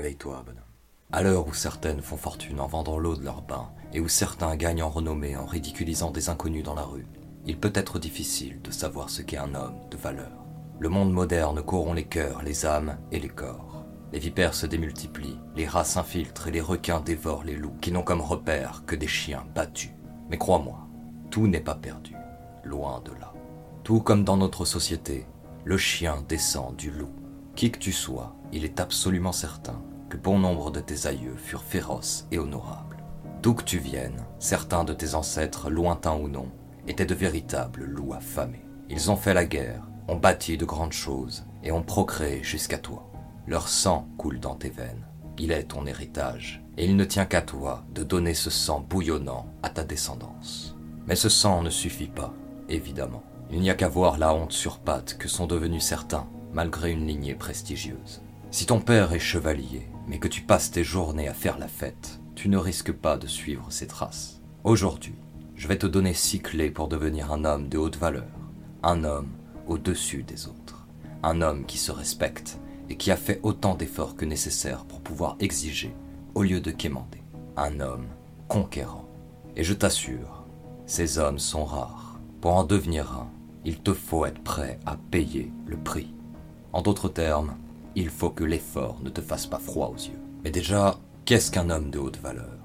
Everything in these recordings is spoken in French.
Réveille-toi. À l'heure où certaines font fortune en vendant l'eau de leur bain, et où certains gagnent en renommée en ridiculisant des inconnus dans la rue, il peut être difficile de savoir ce qu'est un homme de valeur. Le monde moderne corrompt les cœurs, les âmes et les corps. Les vipères se démultiplient, les rats s'infiltrent et les requins dévorent les loups qui n'ont comme repère que des chiens battus. Mais crois-moi, tout n'est pas perdu, loin de là. Tout comme dans notre société, le chien descend du loup. Qui que tu sois, il est absolument certain que bon nombre de tes aïeux furent féroces et honorables. D'où que tu viennes, certains de tes ancêtres, lointains ou non, étaient de véritables loups affamés. Ils ont fait la guerre, ont bâti de grandes choses et ont procréé jusqu'à toi. Leur sang coule dans tes veines. Il est ton héritage, et il ne tient qu'à toi de donner ce sang bouillonnant à ta descendance. Mais ce sang ne suffit pas, évidemment. Il n'y a qu'à voir la honte sur pattes que sont devenus certains, malgré une lignée prestigieuse. Si ton père est chevalier, mais que tu passes tes journées à faire la fête, tu ne risques pas de suivre ses traces. Aujourd'hui, je vais te donner six clés pour devenir un homme de haute valeur, un homme au-dessus des autres, un homme qui se respecte et qui a fait autant d'efforts que nécessaire pour pouvoir exiger au lieu de quémander, un homme conquérant. Et je t'assure, ces hommes sont rares. Pour en devenir un, il te faut être prêt à payer le prix. En d'autres termes, il faut que l'effort ne te fasse pas froid aux yeux. Mais déjà, qu'est-ce qu'un homme de haute valeur?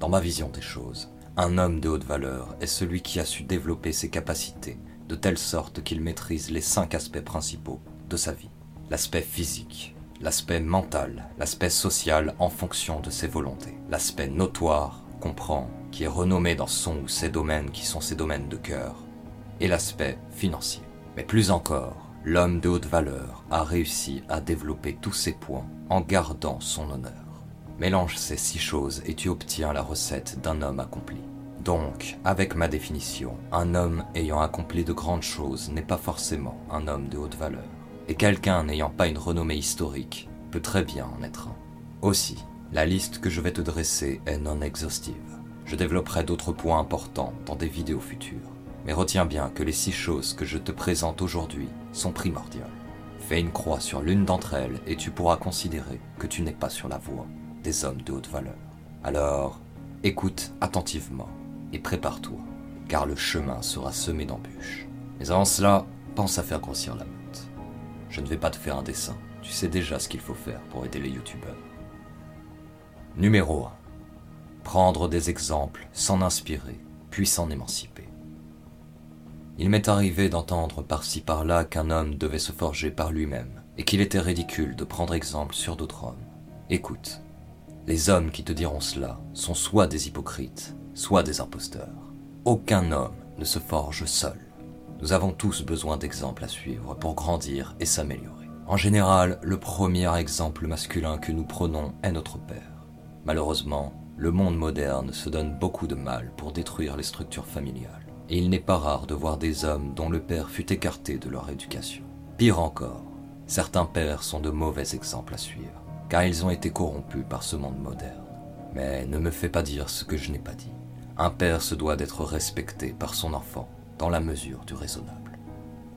Dans ma vision des choses, un homme de haute valeur est celui qui a su développer ses capacités de telle sorte qu'il maîtrise les cinq aspects principaux de sa vie. L'aspect physique, l'aspect mental, l'aspect social en fonction de ses volontés, l'aspect notoire, comprend, qui est renommé dans son ou ses domaines qui sont ses domaines de cœur, et l'aspect financier. Mais plus encore, l'homme de haute valeur a réussi à développer tous ces points en gardant son honneur. Mélange ces six choses et tu obtiens la recette d'un homme accompli. Donc, avec ma définition, un homme ayant accompli de grandes choses n'est pas forcément un homme de haute valeur. Et quelqu'un n'ayant pas une renommée historique peut très bien en être un. Aussi, la liste que je vais te dresser est non exhaustive. Je développerai d'autres points importants dans des vidéos futures. Mais retiens bien que les six choses que je te présente aujourd'hui sont primordiales. Fais une croix sur l'une d'entre elles et tu pourras considérer que tu n'es pas sur la voie des hommes de haute valeur. Alors, écoute attentivement et prépare-toi, car le chemin sera semé d'embûches. Mais avant cela, pense à faire grossir la meute. Je ne vais pas te faire un dessin, tu sais déjà ce qu'il faut faire pour aider les youtubeurs. Numéro 1. Prendre des exemples, s'en inspirer, puis s'en émanciper. Il m'est arrivé d'entendre par-ci par-là qu'un homme devait se forger par lui-même, et qu'il était ridicule de prendre exemple sur d'autres hommes. Écoute, les hommes qui te diront cela sont soit des hypocrites, soit des imposteurs. Aucun homme ne se forge seul. Nous avons tous besoin d'exemples à suivre pour grandir et s'améliorer. En général, le premier exemple masculin que nous prenons est notre père. Malheureusement, le monde moderne se donne beaucoup de mal pour détruire les structures familiales. Et il n'est pas rare de voir des hommes dont le père fut écarté de leur éducation. Pire encore, certains pères sont de mauvais exemples à suivre car ils ont été corrompus par ce monde moderne. Mais ne me fais pas dire ce que je n'ai pas dit. Un père se doit d'être respecté par son enfant, dans la mesure du raisonnable.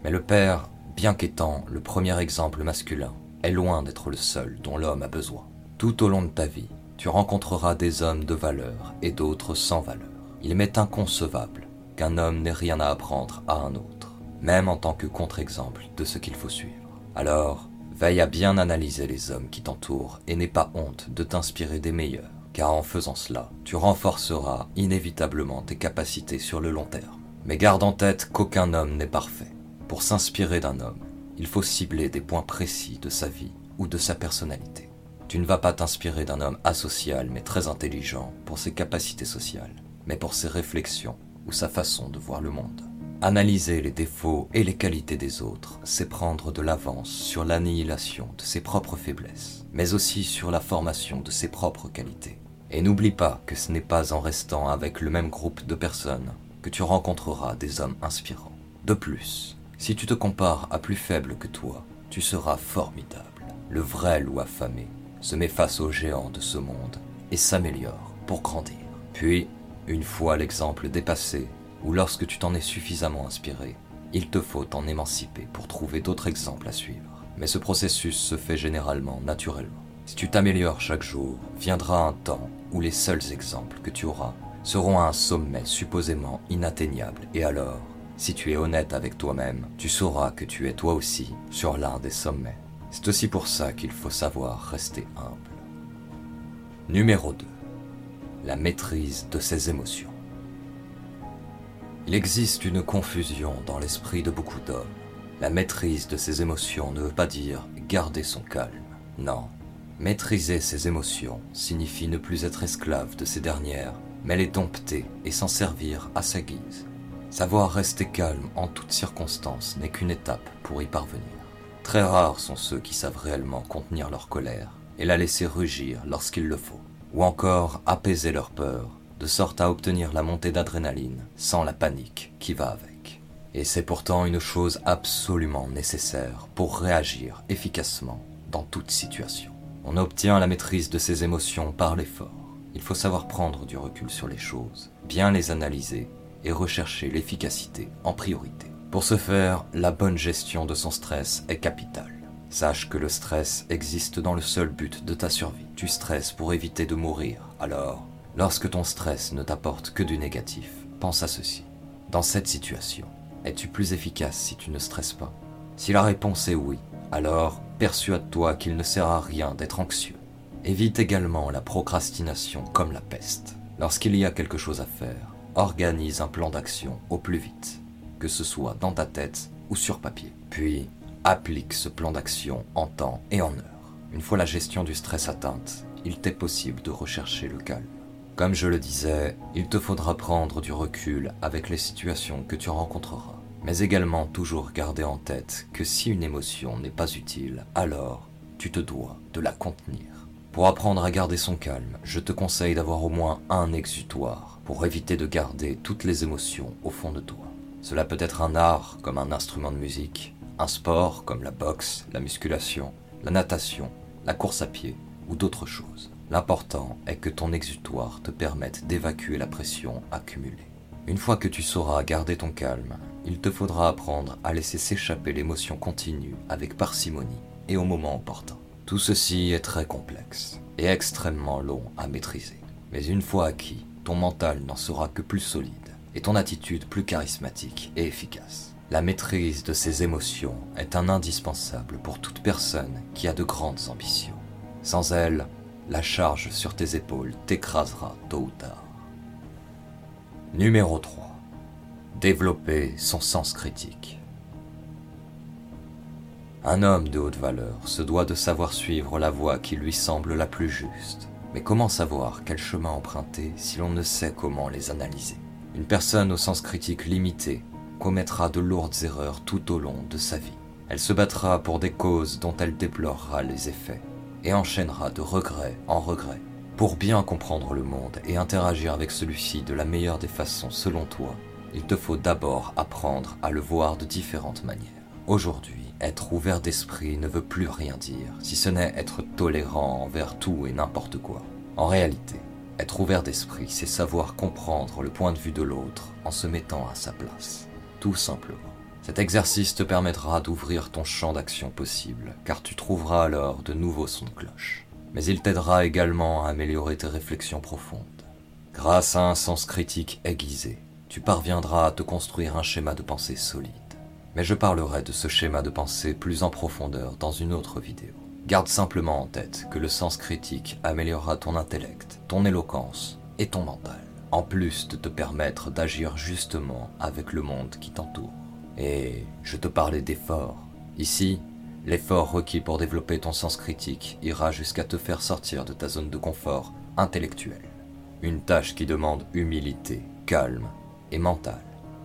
Mais le père, bien qu'étant le premier exemple masculin, est loin d'être le seul dont l'homme a besoin. Tout au long de ta vie, tu rencontreras des hommes de valeur et d'autres sans valeur. Il m'est inconcevable qu'un homme n'ait rien à apprendre à un autre, même en tant que contre-exemple de ce qu'il faut suivre. Alors, Veille à bien analyser les hommes qui t'entourent et n'aie pas honte de t'inspirer des meilleurs, car en faisant cela, tu renforceras inévitablement tes capacités sur le long terme. Mais garde en tête qu'aucun homme n'est parfait. Pour s'inspirer d'un homme, il faut cibler des points précis de sa vie ou de sa personnalité. Tu ne vas pas t'inspirer d'un homme asocial mais très intelligent pour ses capacités sociales, mais pour ses réflexions ou sa façon de voir le monde. Analyser les défauts et les qualités des autres, c'est prendre de l'avance sur l'annihilation de ses propres faiblesses, mais aussi sur la formation de ses propres qualités. Et n'oublie pas que ce n'est pas en restant avec le même groupe de personnes que tu rencontreras des hommes inspirants. De plus, si tu te compares à plus faible que toi, tu seras formidable. Le vrai loup affamé se met face aux géants de ce monde et s'améliore pour grandir. Puis, une fois l'exemple dépassé, ou lorsque tu t'en es suffisamment inspiré, il te faut t'en émanciper pour trouver d'autres exemples à suivre. Mais ce processus se fait généralement naturellement. Si tu t'améliores chaque jour, viendra un temps où les seuls exemples que tu auras seront à un sommet supposément inatteignable, et alors, si tu es honnête avec toi-même, tu sauras que tu es toi aussi sur l'un des sommets. C'est aussi pour ça qu'il faut savoir rester humble. Numéro 2. La maîtrise de ses émotions. Il existe une confusion dans l'esprit de beaucoup d'hommes. La maîtrise de ses émotions ne veut pas dire garder son calme. Non. Maîtriser ses émotions signifie ne plus être esclave de ces dernières, mais les dompter et s'en servir à sa guise. Savoir rester calme en toutes circonstances n'est qu'une étape pour y parvenir. Très rares sont ceux qui savent réellement contenir leur colère et la laisser rugir lorsqu'il le faut, ou encore apaiser leur peur, de sorte à obtenir la montée d'adrénaline sans la panique qui va avec. Et c'est pourtant une chose absolument nécessaire pour réagir efficacement dans toute situation. On obtient la maîtrise de ses émotions par l'effort. Il faut savoir prendre du recul sur les choses, bien les analyser et rechercher l'efficacité en priorité. Pour ce faire, la bonne gestion de son stress est capitale. Sache que le stress existe dans le seul but de ta survie. Tu stresses pour éviter de mourir. Alors, lorsque ton stress ne t'apporte que du négatif, pense à ceci. Dans cette situation, es-tu plus efficace si tu ne stresses pas? Si la réponse est oui, alors persuade-toi qu'il ne sert à rien d'être anxieux. Évite également la procrastination comme la peste. Lorsqu'il y a quelque chose à faire, organise un plan d'action au plus vite, que ce soit dans ta tête ou sur papier. Puis, applique ce plan d'action en temps et en heure. Une fois la gestion du stress atteinte, il t'est possible de rechercher le calme. Comme je le disais, il te faudra prendre du recul avec les situations que tu rencontreras, mais également toujours garder en tête que si une émotion n'est pas utile, alors tu te dois de la contenir. Pour apprendre à garder son calme, je te conseille d'avoir au moins un exutoire pour éviter de garder toutes les émotions au fond de toi. Cela peut être un art comme un instrument de musique, un sport comme la boxe, la musculation, la natation, la course à pied ou d'autres choses. L'important est que ton exutoire te permette d'évacuer la pression accumulée. Une fois que tu sauras garder ton calme, il te faudra apprendre à laisser s'échapper l'émotion continue avec parcimonie et au moment opportun. Tout ceci est très complexe et extrêmement long à maîtriser. Mais une fois acquis, ton mental n'en sera que plus solide et ton attitude plus charismatique et efficace. La maîtrise de ses émotions est un indispensable pour toute personne qui a de grandes ambitions. Sans elle, la charge sur tes épaules t'écrasera tôt ou tard. Numéro 3. Développer son sens critique. Un homme de haute valeur se doit de savoir suivre la voie qui lui semble la plus juste. Mais comment savoir quel chemin emprunter si l'on ne sait comment les analyser? Une personne au sens critique limité commettra de lourdes erreurs tout au long de sa vie. Elle se battra pour des causes dont elle déplorera les effets et enchaînera de regret en regret. Pour bien comprendre le monde et interagir avec celui-ci de la meilleure des façons selon toi, il te faut d'abord apprendre à le voir de différentes manières. Aujourd'hui, être ouvert d'esprit ne veut plus rien dire, si ce n'est être tolérant envers tout et n'importe quoi. En réalité, être ouvert d'esprit, c'est savoir comprendre le point de vue de l'autre en se mettant à sa place. Tout simplement. Cet exercice te permettra d'ouvrir ton champ d'action possible, car tu trouveras alors de nouveaux sons de cloche. Mais il t'aidera également à améliorer tes réflexions profondes. Grâce à un sens critique aiguisé, tu parviendras à te construire un schéma de pensée solide mais je parlerai de ce schéma de pensée plus en profondeur dans une autre vidéo. Garde simplement en tête que le sens critique améliorera ton intellect, ton éloquence et ton mental, en plus de te permettre d'agir justement avec le monde qui t'entoure. Et je te parlais d'effort. Ici, l'effort requis pour développer ton sens critique ira jusqu'à te faire sortir de ta zone de confort intellectuel. Une tâche qui demande humilité, calme et mental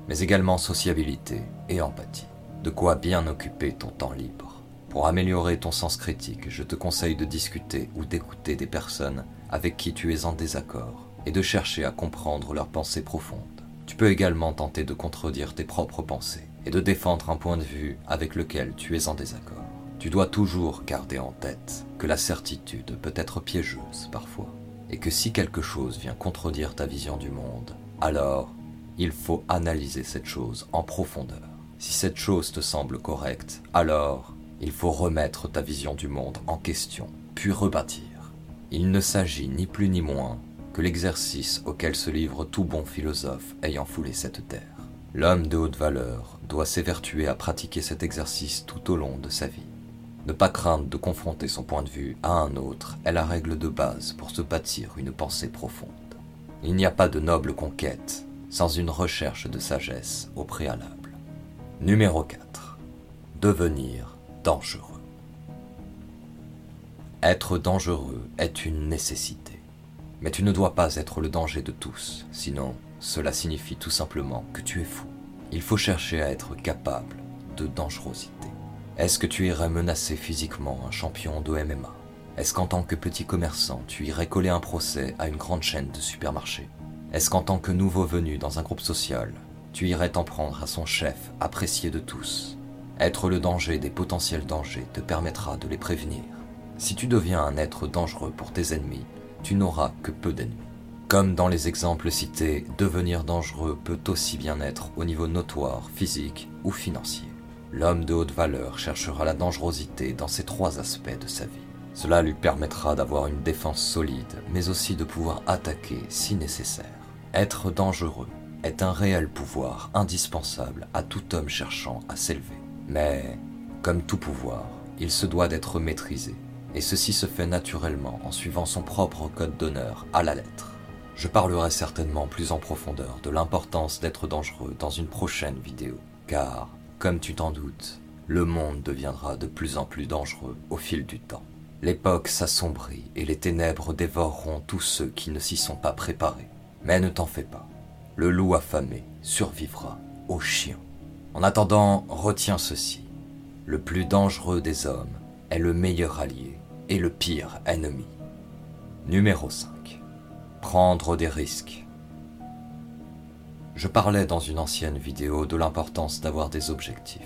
mais également sociabilité et empathie. De quoi bien occuper ton temps libre. Pour améliorer ton sens critique, je te conseille de discuter ou d'écouter des personnes avec qui tu es en désaccord et de chercher à comprendre leurs pensées profondes. Tu peux également tenter de contredire tes propres pensées et de défendre un point de vue avec lequel tu es en désaccord. Tu dois toujours garder en tête que la certitude peut être piégeuse parfois et que si quelque chose vient contredire ta vision du monde, alors il faut analyser cette chose en profondeur. Si cette chose te semble correcte, alors il faut remettre ta vision du monde en question, puis rebâtir. Il ne s'agit ni plus ni moins que l'exercice auquel se livre tout bon philosophe ayant foulé cette terre. L'homme de haute valeur doit s'évertuer à pratiquer cet exercice tout au long de sa vie. Ne pas craindre de confronter son point de vue à un autre est la règle de base pour se bâtir une pensée profonde. Il n'y a pas de noble conquête sans une recherche de sagesse au préalable. Numéro 4. Devenir dangereux. Être dangereux est une nécessité. Mais tu ne dois pas être le danger de tous, sinon cela signifie tout simplement que tu es fou. Il faut chercher à être capable de dangerosité. Est-ce que tu irais menacer physiquement un champion de MMA Est-ce qu'en tant que petit commerçant, tu irais coller un procès à une grande chaîne de supermarchés? Est-ce qu'en tant que nouveau venu dans un groupe social, tu irais t'en prendre à son chef apprécié de tous? Être le danger des potentiels dangers te permettra de les prévenir si tu deviens un être dangereux pour tes ennemis, tu n'auras que peu d'ennemis. Comme dans les exemples cités, devenir dangereux peut aussi bien être au niveau notoire, physique ou financier. L'homme de haute valeur cherchera la dangerosité dans ces trois aspects de sa vie. Cela lui permettra d'avoir une défense solide, mais aussi de pouvoir attaquer si nécessaire. Être dangereux est un réel pouvoir indispensable à tout homme cherchant à s'élever. Mais, comme tout pouvoir, il se doit d'être maîtrisé et ceci se fait naturellement en suivant son propre code d'honneur à la lettre. Je parlerai certainement plus en profondeur de l'importance d'être dangereux dans une prochaine vidéo, car, comme tu t'en doutes, le monde deviendra de plus en plus dangereux au fil du temps. L'époque s'assombrit et les ténèbres dévoreront tous ceux qui ne s'y sont pas préparés. Mais ne t'en fais pas, le loup affamé survivra au chien. En attendant, retiens ceci. Le plus dangereux des hommes est le meilleur allié le pire ennemi. Numéro 5. Prendre des risques. Je parlais dans une ancienne vidéo de l'importance d'avoir des objectifs.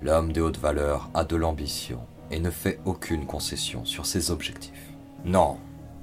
L'homme de haute valeur a de l'ambition et ne fait aucune concession sur ses objectifs. Non,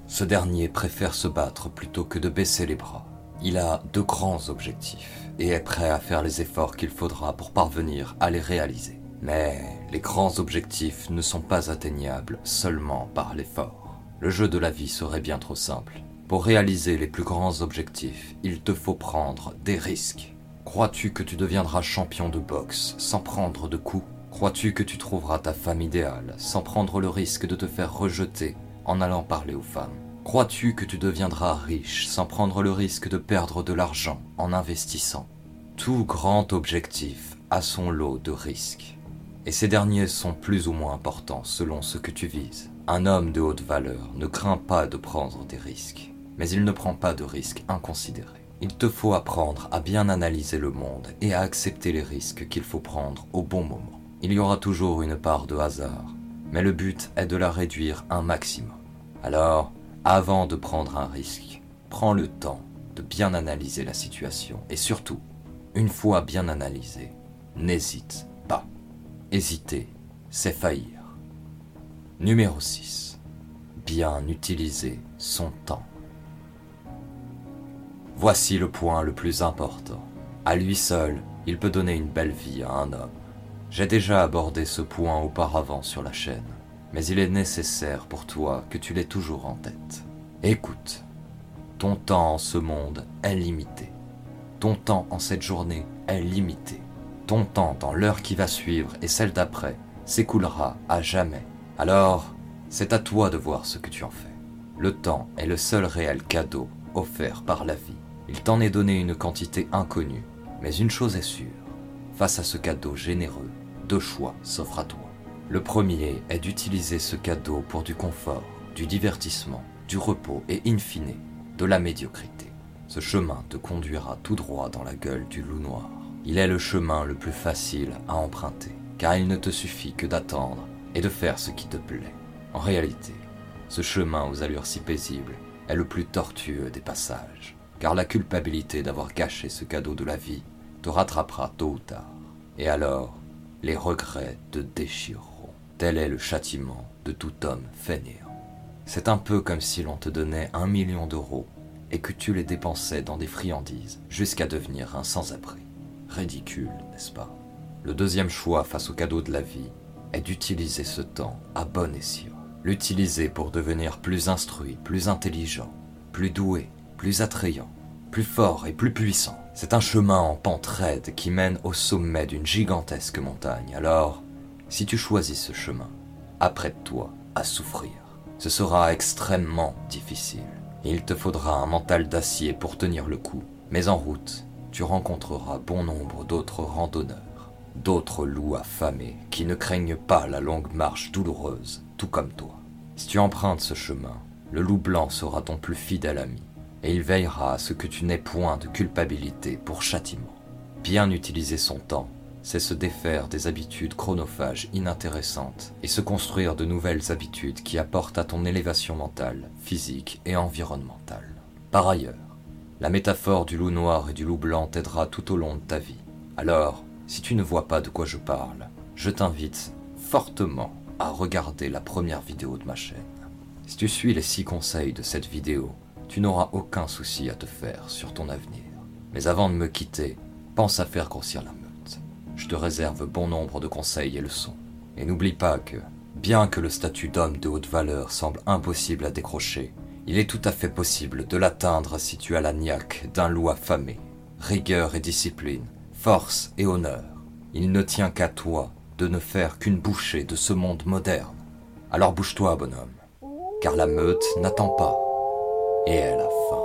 ce dernier préfère se battre plutôt que de baisser les bras. Il a de grands objectifs et est prêt à faire les efforts qu'il faudra pour parvenir à les réaliser. Mais les grands objectifs ne sont pas atteignables seulement par l'effort. Le jeu de la vie serait bien trop simple. Pour réaliser les plus grands objectifs, il te faut prendre des risques. Crois-tu que tu deviendras champion de boxe sans prendre de coups? Crois-tu que tu trouveras ta femme idéale sans prendre le risque de te faire rejeter en allant parler aux femmes? Crois-tu que tu deviendras riche sans prendre le risque de perdre de l'argent en investissant? Tout grand objectif a son lot de risques et ces derniers sont plus ou moins importants selon ce que tu vises. Un homme de haute valeur ne craint pas de prendre des risques, mais il ne prend pas de risques inconsidérés. Il te faut apprendre à bien analyser le monde et à accepter les risques qu'il faut prendre au bon moment. Il y aura toujours une part de hasard, mais le but est de la réduire un maximum. Alors, avant de prendre un risque, prends le temps de bien analyser la situation et surtout, une fois bien analysé, n'hésite. Hésiter, c'est faillir. Numéro 6. Bien utiliser son temps. Voici le point le plus important. À lui seul, il peut donner une belle vie à un homme. J'ai déjà abordé ce point auparavant sur la chaîne, mais il est nécessaire pour toi que tu l'aies toujours en tête. Écoute, ton temps en ce monde est limité. Ton temps en cette journée est limité. Ton temps dans l'heure qui va suivre et celle d'après s'écoulera à jamais. Alors, c'est à toi de voir ce que tu en fais. Le temps est le seul réel cadeau offert par la vie. Il t'en est donné une quantité inconnue, mais une chose est sûre. Face à ce cadeau généreux, deux choix s'offrent à toi. Le premier est d'utiliser ce cadeau pour du confort, du divertissement, du repos et in fine, de la médiocrité. Ce chemin te conduira tout droit dans la gueule du loup noir. Il est le chemin le plus facile à emprunter, car il ne te suffit que d'attendre et de faire ce qui te plaît. En réalité, ce chemin aux allures si paisibles est le plus tortueux des passages, car la culpabilité d'avoir gâché ce cadeau de la vie te rattrapera tôt ou tard. Et alors, les regrets te déchireront. Tel est le châtiment de tout homme fainéant. C'est un peu comme si l'on te donnait un million d'euros et que tu les dépensais dans des friandises jusqu'à devenir un sans-abri. Ridicule, n'est-ce pas? Le deuxième choix face au cadeau de la vie est d'utiliser ce temps à bon escient. l'utiliser pour devenir plus instruit, plus intelligent, plus doué, plus attrayant, plus fort et plus puissant. C'est un chemin en pente raide qui mène au sommet d'une gigantesque montagne. Alors, si tu choisis ce chemin, apprête-toi à souffrir. Ce sera extrêmement difficile. Il te faudra un mental d'acier pour tenir le coup. Mais en route, tu rencontreras bon nombre d'autres randonneurs, d'autres loups affamés qui ne craignent pas la longue marche douloureuse, tout comme toi. Si tu empruntes ce chemin, le loup blanc sera ton plus fidèle ami et il veillera à ce que tu n'aies point de culpabilité pour châtiment. Bien utiliser son temps, c'est se défaire des habitudes chronophages inintéressantes et se construire de nouvelles habitudes qui apportent à ton élévation mentale, physique et environnementale. Par ailleurs, la métaphore du loup noir et du loup blanc t'aidera tout au long de ta vie. Alors, si tu ne vois pas de quoi je parle, je t'invite fortement à regarder la première vidéo de ma chaîne. Si tu suis les six conseils de cette vidéo, tu n'auras aucun souci à te faire sur ton avenir. Mais avant de me quitter, pense à faire grossir la meute. Je te réserve bon nombre de conseils et leçons. Et n'oublie pas que, bien que le statut d'homme de haute valeur semble impossible à décrocher, il est tout à fait possible de l'atteindre si tu as la niaque d'un loup affamé. Rigueur et discipline, force et honneur. Il ne tient qu'à toi de ne faire qu'une bouchée de ce monde moderne. Alors bouge-toi, bonhomme, car la meute n'attend pas et elle a faim.